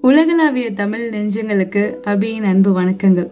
உலகளாவிய தமிழ் நெஞ்சங்களுக்கு அபியின் அன்பு வணக்கங்கள்.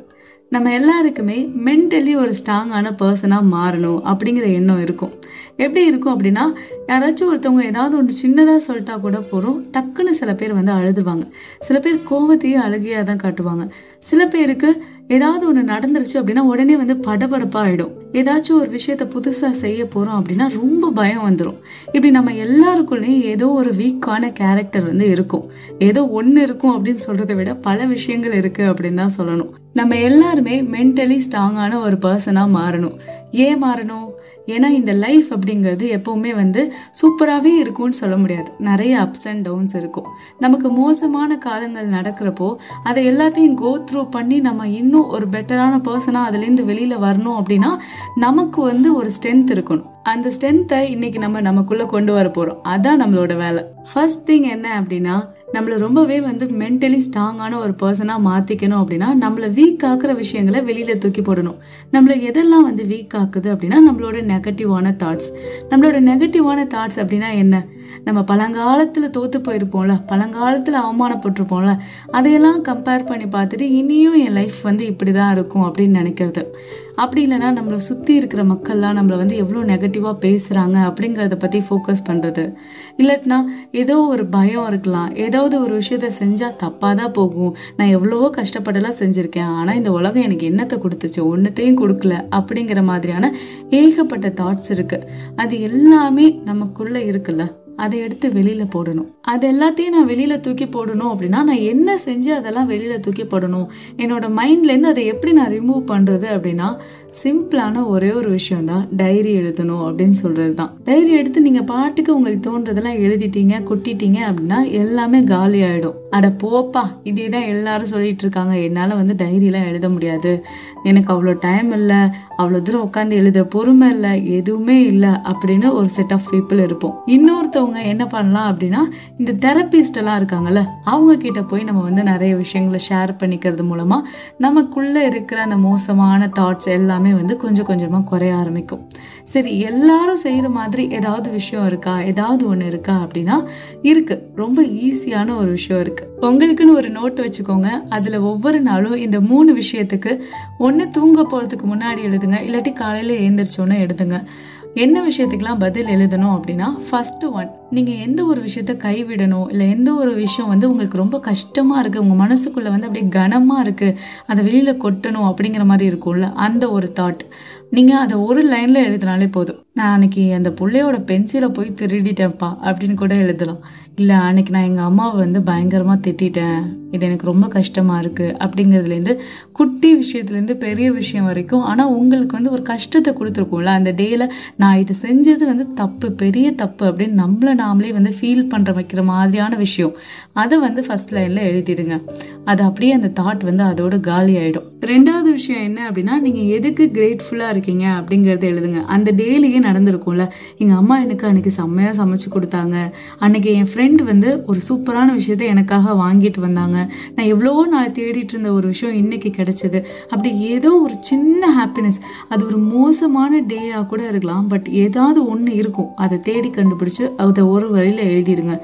நம்ம எல்லாருக்குமே மென்டலி ஒரு ஸ்ட்ராங்கான பர்சனாக மாறணும் அப்படிங்கிற எண்ணம் இருக்கும். எப்படி இருக்கும் அப்படின்னா யாராச்சும் ஒருத்தவங்க ஏதாவது ஒன்று சின்னதாக சொல்லிட்டா கூட போகிறோம் டக்குன்னு சில பேர் வந்து அழுதுவாங்க. சில பேர் கோவத்தையே அழுகையாக தான் காட்டுவாங்க. சில பேருக்கு ஏதாவது ஒன்று நடந்துருச்சு அப்படின்னா உடனே வந்து படபடப்பாக ஆகிடும் ஏதாச்சும் ஒரு விஷயத்த புதுசாக செய்ய போகிறோம் அப்படின்னா ரொம்ப பயம் வந்துடும் இப்படி நம்ம எல்லாருக்குள்ளேயும் ஏதோ ஒரு வீக்கான கேரக்டர் வந்து இருக்கும். ஏதோ ஒன்று இருக்கும் அப்படின்னு சொல்கிறத விட பல விஷயங்கள் இருக்குது அப்படின்னு தான் சொல்லணும். நம்ம எல்லாருமே மென்டலி ஸ்ட்ராங்கான ஒரு பர்சனாக மாறணும். ஏன் மாறணும்? ஏன்னா இந்த லைஃப் அப்படிங்கிறது எப்போவுமே வந்து சூப்பராகவே இருக்கும்னு சொல்ல முடியாது. நிறைய அப்ஸ் அண்ட் டவுன்ஸ் இருக்கும். நமக்கு மோசமான காலங்கள் நடக்கிறப்போ அதை எல்லாத்தையும் கோ த்ரூ பண்ணி நம்ம இன்னும் ஒரு பெட்டரான பர்சனாக அதுலேருந்து வெளியில் வரணும் அப்படின்னா நமக்கு வந்து ஒரு ஸ்ட்ரென்த் இருக்கணும். அந்த ஸ்ட்ரென்த்தை இன்னைக்கு நம்ம நமக்குள்ளே கொண்டு வர போகிறோம் அதான் நம்மளோட வேலை. ஃபர்ஸ்ட் திங் என்ன அப்படின்னா நம்மளை ரொம்பவே வந்து மென்டலி ஸ்ட்ராங்கான ஒரு பர்சனாக மாற்றிக்கணும் அப்படின்னா நம்மளை வீக் ஆக்குற விஷயங்களை வெளியில் தூக்கி போடணும். நம்மளை எதெல்லாம் வந்து வீக் ஆக்குது அப்படின்னா நம்மளோட நெகட்டிவான தாட்ஸ் நம்மளோட நெகட்டிவான தாட்ஸ் அப்படின்னா என்ன? நம்ம பழங்காலத்தில் தோற்று போயிருப்போம்ல பழங்காலத்தில் அவமானப்பட்டிருப்போம்ல அதையெல்லாம் கம்பேர் பண்ணி பார்த்துட்டு இனியும் என் லைஃப் வந்து இப்படி தான் இருக்கும் அப்படின்னு நினைக்கிறது. அப்படி இல்லைன்னா நம்மளை சுற்றி இருக்கிற மக்கள்லாம் நம்மளை வந்து எவ்வளோ நெகட்டிவாக பேசுகிறாங்க அப்படிங்கிறத பற்றி ஃபோக்கஸ் பண்ணுறது இல்லட்னா ஏதோ ஒரு பயம் இருக்கலாம் ஏதாவது ஒரு விஷயத்த செஞ்சால் தப்பாக தான் போகும். நான் எவ்வளவோ கஷ்டப்பட்டெல்லாம் செஞ்சுருக்கேன் ஆனால் இந்த உலகம் எனக்கு என்னத்தை கொடுத்துச்சு ஒன்றுத்தையும் கொடுக்கல அப்படிங்கிற மாதிரியான ஏகப்பட்ட தாட்ஸ் இருக்குது அது எல்லாமே நமக்குள்ளே இருக்குல்ல. அதை எடுத்து வெளியில போடணும். அது எல்லாத்தையும் நான் வெளியில தூக்கி போடணும் அப்படின்னா நான் என்ன செஞ்சு அதெல்லாம் வெளியில தூக்கி போடணும்? என்னோட மைண்ட்லேருந்து அதை எப்படி நான் ரிமூவ் பண்றது அப்படின்னா சிம்பிளான ஒரே ஒரு விஷயம் தான் டைரி எழுதணும் அப்படின்னு சொல்றது தான் டைரி எடுத்து நீங்க பாட்டுக்கு உங்களுக்கு தோன்றதெல்லாம் எழுதிட்டீங்க கொட்டிட்டீங்க அப்படின்னா எல்லாமே காலி ஆயிடும். அட போப்பா இதே தான் எல்லாரும் சொல்லிட்டு இருக்காங்க. என்னால் வந்து டைரியெலாம் எழுத முடியாது. எனக்கு அவ்வளோ டைம் இல்லை. அவ்வளோ தூரம் உட்காந்து எழுத பொறுமை இல்லை. எதுவுமே இல்லை அப்படின்னு ஒரு செட் ஆஃப் பீப்புள் இருப்போம். இன்னொருத்தவங்க என்ன பண்ணலாம் அப்படின்னா இந்த தெரப்பிஸ்டெல்லாம் இருக்காங்கல்ல அவங்க கிட்ட போய் நம்ம வந்து நிறைய விஷயங்களை ஷேர் பண்ணிக்கிறது மூலமா நமக்குள்ள இருக்கிற அந்த மோசமான தாட்ஸ் எல்லாமே வந்து கொஞ்சம் கொஞ்சமாக குறைய ஆரம்பிக்கும். சரி எல்லாரும் செய்கிற மாதிரி ஏதாவது விஷயம் இருக்கா? ஏதாவது ஒன்று இருக்கா அப்படின்னா இருக்கு. ரொம்ப ஈஸியான ஒரு விஷயம் இருக்கு. உங்களுக்குன்னு ஒரு நோட் வச்சுக்கோங்க. அதில் ஒவ்வொரு நாளும் இந்த மூணு விஷயத்துக்கு ஒன்று தூங்க போகிறதுக்கு முன்னாடி எழுதுங்க இல்லாட்டி காலையில் எழுந்திரிச்சோன்னே எழுதுங்க. என்ன விஷயத்துக்கெல்லாம் பதில் எழுதணும் அப்படின்னா ஃபஸ்ட்டு ஒன் நீங்கள் எந்த ஒரு விஷயத்த கைவிடணும் இல்லை எந்த ஒரு விஷயம் வந்து உங்களுக்கு ரொம்ப கஷ்டமாக இருக்குது உங்கள் மனசுக்குள்ளே வந்து அப்படியே கனமாக இருக்குது அதை வெளியில் கொட்டணும் அப்படிங்கிற மாதிரி இருக்கும்ல அந்த ஒரு தாட் நீங்கள் அதை ஒரு லைனில் எழுதினாலே போதும். நான் அன்னைக்கு அந்த பிள்ளையோட பென்சிலை போய் திருடிட்டேன்ப்பா அப்படின்னு கூட எழுதலாம். இல்லை அன்னைக்கு நான் எங்கள் அம்மாவை வந்து பயங்கரமாக திட்டேன் இது எனக்கு ரொம்ப கஷ்டமாக இருக்குது அப்படிங்கிறதுலேருந்து குட்டி விஷயத்துலேருந்து பெரிய விஷயம் வரைக்கும் ஆனால் உங்களுக்கு வந்து ஒரு கஷ்டத்தை கொடுத்துருக்கோம்ல அந்த டேயில் நான் இது செஞ்சது வந்து தப்பு பெரிய தப்பு அப்படின்னு நம்மளை நாமளே வந்து ஃபீல் பண்ணுற வைக்கிற மாதிரியான விஷயம். அதை வந்து ஃபஸ்ட் லைனில் எழுதிடுங்க. அது அப்படியே அந்த தாட் வந்து அதோட காலி ஆகிடும் ரெண்டாவது விஷயம் என்ன அப்படின்னா நீங்கள் எதுக்கு கிரேட்ஃபுல்லாக இருக்கீங்க அப்படிங்கிறத எழுதுங்க. அந்த டேலியே நடந்திருக்கும்ல. எங்கள் அம்மா எனக்கு அன்றைக்கி செம்மையாக சமைச்சு கொடுத்தாங்க. அன்றைக்கி என் ஃப்ரெண்ட் வந்து ஒரு சூப்பரான விஷயத்த எனக்காக வாங்கிட்டு வந்தாங்க. நான் எவ்வளோ நாள் தேடிட்டு இருந்த ஒரு விஷயம் இன்றைக்கி கிடச்சிது. அப்படி ஏதோ ஒரு சின்ன ஹாப்பினஸ் அது ஒரு மோசமான டேயாக கூட இருக்கலாம். பட் ஏதாவது ஒன்று இருக்கும். அதை தேடி கண்டுபிடிச்சி அதை ஒரு வழியில் எழுதிடுங்க.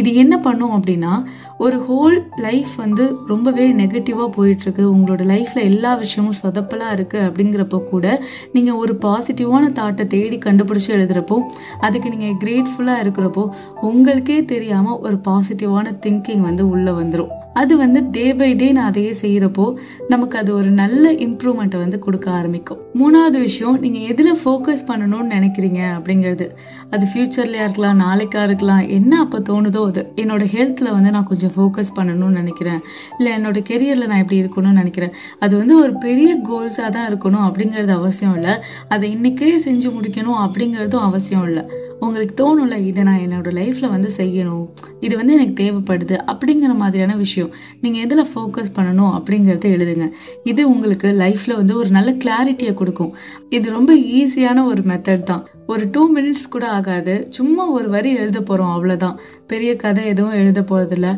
இது என்ன பண்ணும் அப்படின்னா ஒரு ஹோல் லைஃப் வந்து ரொம்பவே நெகட்டிவாக போயிட்டுருக்கு. உங்களோட லைஃப்பில் எல்லா விஷயமும் சொதப்பலாக இருக்குது அப்படிங்கிறப்போ கூட நீங்கள் ஒரு பாசிட்டிவான தாட்டை தேடி கண்டுபிடிச்சி எழுதுகிறப்போ அதுக்கு நீங்கள் கிரேட்ஃபுல்லாக இருக்கிறப்போ உங்களுக்கே தெரியாமல் ஒரு பாசிட்டிவான திங்கிங் வந்து உள்ளே வந்துடும் அது வந்து டே பை டே நான் அதையே செய்கிறப்போ நமக்கு அது ஒரு நல்ல இம்ப்ரூவ்மெண்ட்டை வந்து கொடுக்க ஆரம்பிக்கும். மூணாவது விஷயம் நீங்கள் எதில் ஃபோக்கஸ் பண்ணணும்னு நினைக்கிறீங்க அப்படிங்கிறது. அது ஃப்யூச்சர்லையாக இருக்கலாம் நாளைக்காக இருக்கலாம் என்ன அப்போ தோணுதோ அது. என்னோட ஹெல்த்தில் வந்து நான் கொஞ்சம் ஃபோக்கஸ் பண்ணணும்னு நினைக்கிறேன். இல்லை என்னோட கெரியரில் நான் எப்படி இருக்கணும்னு நினைக்கிறேன். அது வந்து ஒரு பெரிய கோல்ஸாக தான் இருக்கணும் அப்படிங்கிறது அவசியம் இல்லை. அதை இன்றைக்கே செஞ்சு முடிக்கணும் அப்படிங்கிறதும் அவசியம் இல்லை. உங்களுக்கு தோணும்ல இதை நான் என்னோட லைஃப்பில் வந்து செய்யணும் இது வந்து எனக்கு தேவைப்படுது அப்படிங்கிற மாதிரியான விஷயம். நீங்கள் எதில் ஃபோக்கஸ் பண்ணணும் அப்படிங்கிறத எழுதுங்க. இது உங்களுக்கு லைஃப்பில் வந்து ஒரு நல்ல கிளாரிட்டியை கொடுக்கும். இது ரொம்ப ஈஸியான ஒரு மெத்தட் தான். ஒரு டூ மினிட்ஸ் கூட ஆகாது. சும்மா ஒரு வரி எழுத போகிறோம் அவ்வளோதான் பெரிய கதை எதுவும் எழுத போகிறதில்ல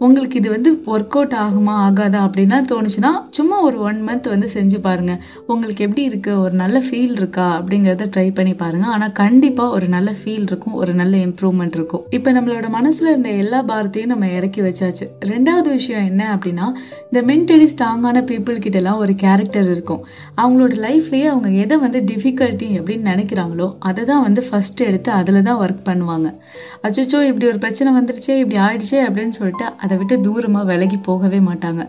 உங்களுக்கு இது வந்து ஒர்க் அவுட் ஆகுமா ஆகாதா அப்படின்னா தோணுச்சுன்னா சும்மா ஒரு ஒன் மந்த் வந்து செஞ்சு பாருங்க. உங்களுக்கு எப்படி இருக்குது ஒரு நல்ல ஃபீல் இருக்கா? அப்படிங்கிறத ட்ரை பண்ணி பாருங்கள் ஆனால் கண்டிப்பாக ஒரு நல்ல ஃபீல் இருக்கும் ஒரு நல்ல இம்ப்ரூவ்மெண்ட் இருக்கும். இப்போ நம்மளோட மனசில் இருந்த எல்லா பாரத்தையும் நம்ம இறக்கி வச்சாச்சு. ரெண்டாவது விஷயம் என்ன அப்படின்னா இந்த மென்டலி ஸ்ட்ராங்கான பீப்புள் கிட்ட ஒரு கேரக்டர் இருக்கும். அவங்களோட லைஃப்லேயே அவங்க எதை வந்து டிஃபிகல்ட்டி அப்படின்னு நினைக்கிறாங்களோ அதை தான் வந்து ஃபஸ்ட்டு எடுத்து அதில் தான் ஒர்க் பண்ணுவாங்க. அச்சோ இப்படி ஒரு பிரச்சனை வந்துருச்சே இப்படி ஆயிடுச்சே அப்படின்னு சொல்லிட்டு அதை விட்டு தூரமாக விலகி போகவே மாட்டாங்க.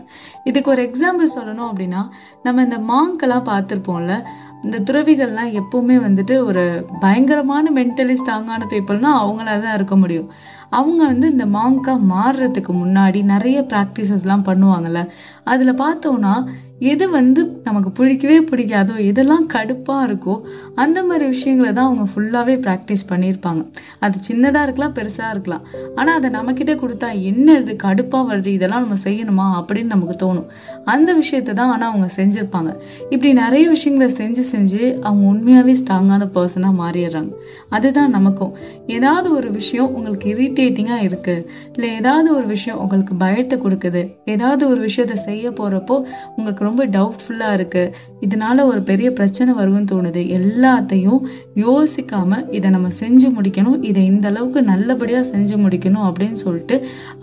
இதுக்கு ஒரு எக்ஸாம்பிள் சொல்லணும் அப்படின்னா நம்ம இந்த மாங்கெல்லாம் பார்த்துருப்போம்ல இந்த துறவிகள்லாம் எப்போவுமே வந்துட்டு ஒரு பயங்கரமான மென்டலி ஸ்ட்ராங்கான பீப்புள்னா அவங்களா தான் இருக்க முடியும். அவங்க வந்து இந்த மாங்காக மாறுறதுக்கு முன்னாடி நிறைய ப்ராக்டிசஸ்லாம் பண்ணுவாங்கள்ல அதில் பார்த்தோன்னா எது வந்து நமக்கு பிடிக்கவே பிடிக்காதோ எதெல்லாம் கடுப்பாக இருக்கோ அந்த மாதிரி விஷயங்களை தான் அவங்க ஃபுல்லாகவே ப்ராக்டிஸ் பண்ணியிருப்பாங்க. அது சின்னதாக இருக்கலாம் பெருசாக இருக்கலாம். ஆனால் அதை நம்மக்கிட்ட கொடுத்தா என்ன இது கடுப்பாக வருது இதெல்லாம் நம்ம செய்யணுமா அப்படின்னு நமக்கு தோணும். அந்த விஷயத்தை தான் ஆனால் அவங்க செஞ்சுருப்பாங்க. இப்படி நிறைய விஷயங்களை செஞ்சு செஞ்சு அவங்க உண்மையாகவே ஸ்ட்ராங்கான பர்சனாக மாறிடுறாங்க. அதுதான் நமக்கும். ஏதாவது ஒரு விஷயம் உங்களுக்கு இரிட்டேட்டிங்காக இருக்குது இல்லை ஏதாவது ஒரு விஷயம் உங்களுக்கு பயத்தை கொடுக்குது ஏதாவது ஒரு விஷயத்தை செய்ய போகிறப்போ உங்களுக்கு ரொம்ப டவுட்ஃபுல்லாக இருக்குது இதனால ஒரு பெரிய பிரச்சனை வரும்னு தோணுது. எல்லாத்தையும் யோசிக்காமல் இதை நம்ம செஞ்சு முடிக்கணும். இதை இந்த அளவுக்கு நல்லபடியாக செஞ்சு முடிக்கணும் அப்படின்னு சொல்லிட்டு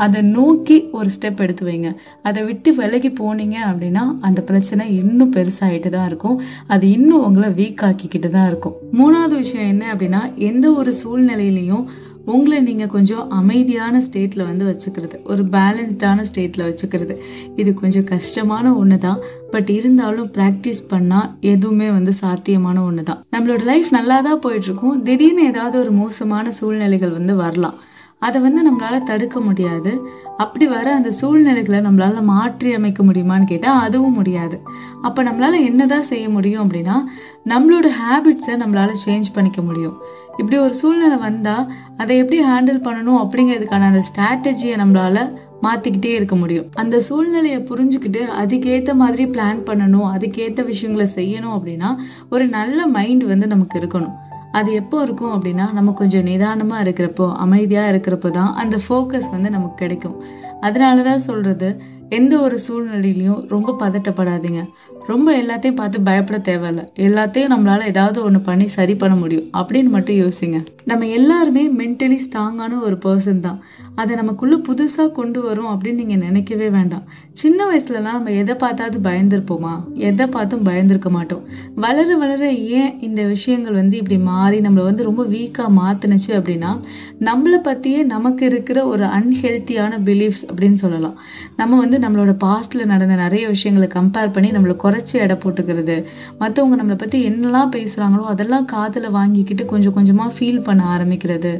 அதை நோக்கி ஒரு ஸ்டெப் எடுத்து வைங்க. அதை விட்டு விலகி போனீங்க அப்படின்னா அந்த பிரச்சனை இன்னும் பெருசாகிட்டு தான் இருக்கும். அது இன்னும் உங்களை வீக் ஆக்கிக்கிட்டு தான் இருக்கும். மூணாவது விஷயம் என்ன அப்படின்னா எந்த ஒரு சூழ்நிலையிலையும் உங்களை நீங்கள் கொஞ்சம் அமைதியான ஸ்டேட்டில் வந்து வச்சுக்கிறது. ஒரு பேலன்ஸ்டான ஸ்டேட்டில் வச்சுக்கிறது. இது கொஞ்சம் கஷ்டமான ஒன்று தான் பட் இருந்தாலும் ப்ராக்டிஸ் பண்ணால் எதுவுமே வந்து சாத்தியமான ஒன்று தான் நம்மளோட லைஃப் நல்லா தான் போயிட்டுருக்கும். திடீர்னு ஏதாவது ஒரு மோசமான சூழ்நிலைகள் வந்து வரலாம். அதை வந்து நம்மளால் தடுக்க முடியாது. அப்படி வர அந்த சூழ்நிலைகளை நம்மளால் மாற்றி அமைக்க முடியுமான்னு கேட்டால் அதுவும் முடியாது. அப்போ நம்மளால் என்ன தான் செய்ய முடியும் அப்படின்னா நம்மளோட ஹேபிட்ஸை நம்மளால் சேஞ்ச் பண்ணிக்க முடியும். இப்படி ஒரு சூழ்நிலை வந்தால் அதை எப்படி ஹேண்டில் பண்ணணும் அப்படிங்கிறதுக்கான அந்த ஸ்ட்ராட்டஜியை நம்மளால் மாற்றிக்கிட்டே இருக்க முடியும். அந்த சூழ்நிலையை புரிஞ்சுக்கிட்டு அதுக்கேற்ற மாதிரி பிளான் பண்ணணும் அதுக்கேற்ற விஷயங்களை செய்யணும் அப்படின்னா ஒரு நல்ல மைண்ட் வந்து நமக்கு இருக்கணும். அது எப்போ இருக்கும் அப்படின்னா நம்ம கொஞ்சம் நிதானமாக இருக்கிறப்போ அமைதியாக இருக்கிறப்போ தான் அந்த ஃபோக்கஸ் வந்து நமக்கு கிடைக்கும். அதனால தான் சொல்கிறது எந்த ஒரு சூழ்நிலையிலையும் ரொம்ப பதட்டப்படாதீங்க. ரொம்ப எல்லாத்தையும் பார்த்து பயப்பட தேவையில்ல. எல்லாத்தையும் நம்மளால் ஏதாவது ஒன்று பண்ணி சரி பண்ண முடியும். அப்படின்னு மட்டும் யோசிங்க. நம்ம எல்லாருமே மென்டலி ஸ்ட்ராங்கான ஒரு பர்சன் தான். அதை நமக்குள்ளே புதுசாக கொண்டு வரும் அப்படின்னு நீங்கள் நினைக்கவே வேண்டாம். சின்ன வயசுலலாம் நம்ம எதை பார்த்தாவது பயந்துருப்போமா? எதை பார்த்தும் பயந்துருக்க மாட்டோம். வளர வளர ஏன் இந்த விஷயங்கள் வந்து இப்படி மாறி நம்மளை வந்து ரொம்ப வீக்காக மாற்றுனுச்சு அப்படின்னா நம்மளை பற்றியே நமக்கு இருக்கிற ஒரு அன்ஹெல்த்தியான பிலீஃப்ஸ் அப்படின்னு சொல்லலாம். நம்ம வந்து நம்மளோட பாஸ்டில் நடந்த நிறைய விஷயங்களை கம்பேர் பண்ணி நம்மளை குறைச்சி எடை போட்டுக்கிறது மற்றவங்க நம்மளை பற்றி என்னெல்லாம் பேசுகிறாங்களோ அதெல்லாம் காதில் வாங்கிக்கிட்டு கொஞ்சம் கொஞ்சமாக ஃபீல் பண்ண ஆரம்பிக்கிறது.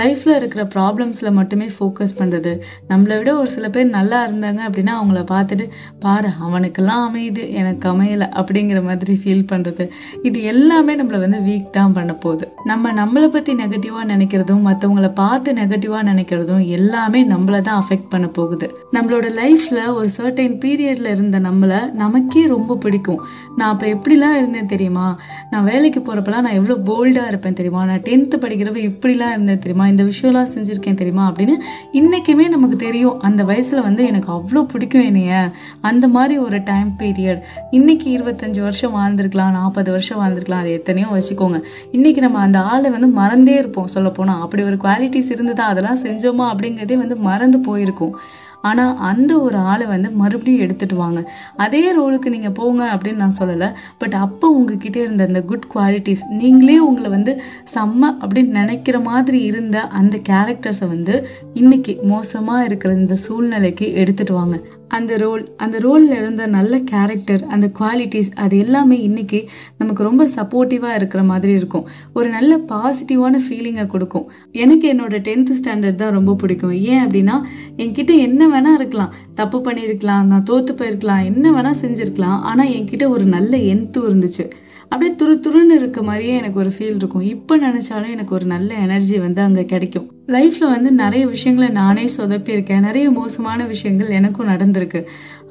லைஃப்பில் இருக்கிற ப்ராப்ளம்ஸில் மட்டுமே ஃபோக்கஸ் பண்ணுறது நம்மளை விட ஒரு சில பேர் நல்லா இருந்தாங்க அப்படின்னா அவங்கள பார்த்துட்டு பாரு அவனுக்கெல்லாம் அமையுது எனக்கு அமையலை அப்படிங்கிற மாதிரி ஃபீல் பண்ணுறது இது எல்லாமே நம்மளை வந்து வீக் தான் பண்ண போகுது. நம்ம நம்மளை பற்றி நெகட்டிவாக நினைக்கிறதும் மற்றவங்கள பார்த்து நெகட்டிவாக நினைக்கிறதும் எல்லாமே நம்மளை தான் அஃபெக்ட் பண்ண போகுது. நம்மளோட லைஃப்பில் ஒரு சர்டைன் பீரியடில் இருந்த நம்மளை நமக்கே ரொம்ப பிடிக்கும். நான் அப்போ எப்படிலாம் இருந்தேன் தெரியுமா? நான் வேலைக்கு போகிறப்பெல்லாம் நான் எவ்வளோ போல்டாக இருப்பேன் தெரியுமா? நான் டென்த்து படிக்கிறப்ப இப்படிலாம் இருந்தேன் தெரியுமா? இந்த விஷயம்லாம் செஞ்சுருக்கேன் தெரியுமா? அப்படின்னு இன்றைக்குமே நமக்கு தெரியும். அந்த வயசில் வந்து எனக்கு அவ்வளோ பிடிக்கும் என்னைய. அந்த மாதிரி ஒரு டைம் பீரியட் இன்றைக்கி இருபத்தஞ்சி வருஷம் வாழ்ந்துருக்கலாம் நாற்பது வருஷம் வாழ்ந்திருக்கலாம். அது எத்தனையோ வச்சுக்கோங்க. இன்றைக்கி நம்ம அந்த ஆளை வந்து மறந்தே இருப்போம் சொல்லப்போனால் அப்படி ஒரு குவாலிட்டிஸ் இருந்ததா அதெல்லாம் செஞ்சோமா அப்படிங்கிறதே வந்து மறந்து போயிருக்கும். ஆனால் அந்த ஒரு ஆளை வந்து மறுபடியும் எடுத்துட்டு வாங்க. அதே ரோலுக்கு நீங்கள் போங்க அப்படின்னு நான் சொல்லலை. பட் அப்போ உங்ககிட்ட இருந்த அந்த குட் குவாலிட்டிஸ் நீங்களே உங்களை வந்து செம்ம அப்படின்னு நினைக்கிற மாதிரி இருந்த அந்த கேரக்டர்ஸை வந்து இன்னைக்கு மோசமாக இருக்கிற இந்த சூழ்நிலைக்கு எடுத்துகிட்டு வாங்க. அந்த ரோல் அந்த ரோலில் இருந்த நல்ல கேரக்டர் அந்த குவாலிட்டிஸ் அது எல்லாமே இன்றைக்கி நமக்கு ரொம்ப சப்போர்ட்டிவாக இருக்கிற மாதிரி இருக்கும். ஒரு நல்ல பாசிட்டிவான ஃபீலிங்கை கொடுக்கும். எனக்கு என்னோட டென்த்து ஸ்டாண்டர்ட் தான் ரொம்ப பிடிக்கும். ஏன் அப்படின்னா என்கிட்ட என்ன வேணால் இருக்கலாம். தப்பு பண்ணியிருக்கலாம் நான் தோற்று போயிருக்கலாம் என்ன வேணால் செஞ்சுருக்கலாம். ஆனால் என்கிட்ட ஒரு நல்ல என்த்து இருந்துச்சு. அப்படியே துரு துருன்னு இருக்க மாதிரியே எனக்கு ஒரு ஃபீல் இருக்கும். இப்போ நினச்சாலும் எனக்கு ஒரு நல்ல எனர்ஜி வந்து அங்கே கிடைக்கும். லைஃப்பில் வந்து நிறைய விஷயங்களை நானே சொதப்பியிருக்கேன். நிறைய மோசமான விஷயங்கள் எனக்கும் நடந்திருக்கு.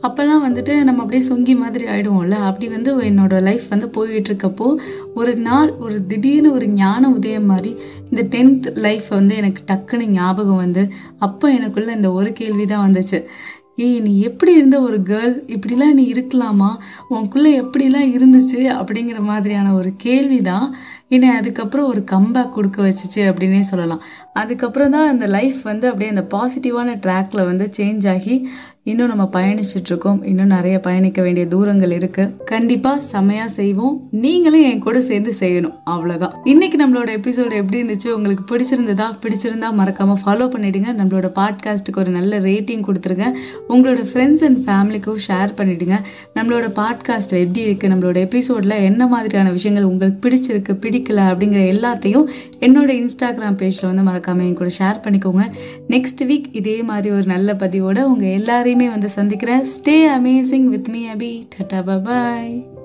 அப்போல்லாம் வந்துட்டு நம்ம அப்படியே சொங்கி மாதிரி ஆயிடுவோம்ல. அப்படி வந்து என்னோட லைஃப் வந்து போயிட்டு இருக்கப்போ ஒரு நாள் ஒரு திடீர்னு ஒரு ஞான உதயம் மாதிரி இந்த டென்த் லைஃப் வந்து எனக்கு டக்குன்னு ஞாபகம் வந்து அப்போ எனக்குள்ள இந்த ஒரு கேள்வி தான் வந்துச்சு. ஏய் நீ எப்படி இருந்த ஒரு கேர்ள் இப்படிலாம் நீ இருக்கலாமா? உனக்குள்ளே எப்படிலாம் இருந்துச்சு? அப்படிங்கிற மாதிரியான ஒரு கேள்வி தான் என்னை அதுக்கப்புறம் ஒரு கம்பேக் கொடுக்க வச்சுச்சு அப்படின்னே சொல்லலாம். அதுக்கப்புறம் தான் அந்த லைஃப் வந்து அப்படியே அந்த பாசிட்டிவான ட்ராக்ல வந்து சேஞ்ச் ஆகி இன்னும் நம்ம பயணிச்சிட்ருக்கோம். இன்னும் நிறைய பயணிக்க வேண்டிய தூரங்கள் இருக்குது கண்டிப்பாக செமையாக செய்வோம். நீங்களும் என் கூட சேர்ந்து செய்யணும். அவ்வளோதான் இன்னைக்கு நம்மளோட எபிசோடு எப்படி இருந்துச்சு? உங்களுக்கு பிடிச்சிருந்ததா? பிடிச்சிருந்தா மறக்காமல் ஃபாலோ பண்ணிவிடுங்க நம்மளோட பாட்காஸ்ட்டுக்கு ஒரு நல்ல ரேட்டிங் கொடுத்துருங்க. உங்களோட ஃப்ரெண்ட்ஸ் அண்ட் ஃபேமிலிக்கும் ஷேர் பண்ணிவிடுங்க நம்மளோட பாட்காஸ்ட் எப்படி இருக்குது நம்மளோட எபிசோடில் என்ன மாதிரியான விஷயங்கள் உங்களுக்கு பிடிச்சிருக்கு பிடிக்கல அப்படிங்கிற எல்லாத்தையும் என்னோட இன்ஸ்டாகிராம் பேஜில் வந்து மறக்காம என் கூட ஷேர் பண்ணிக்கோங்க. நெக்ஸ்ட் வீக் இதே மாதிரி ஒரு நல்ல பதிவோட உங்க எல்லாரையுமே வந்து சந்திக்கிறேன். Stay amazing with me Abhi tata bye